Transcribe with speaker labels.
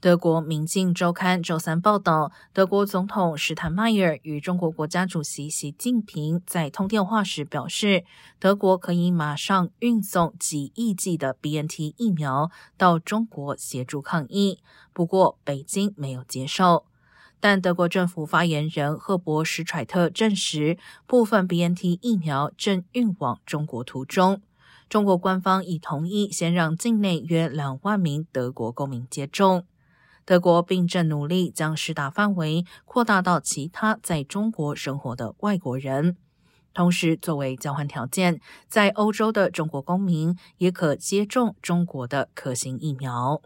Speaker 1: 德国《明镜周刊》周三报道，德国总统施坦迈尔与中国国家主席习近平在通电话时表示，德国可以马上运送几亿剂的 BNT 疫苗到中国协助抗疫。不过，北京没有接受。但德国政府发言人赫伯施揣特证实，部分 BNT 疫苗正运往中国途中。中国官方已同意先让境内约两万名德国公民接种。德国并正努力将施打范围扩大到其他在中国生活的外国人，同时作为交换条件，在欧洲的中国公民也可接种中国的可行疫苗。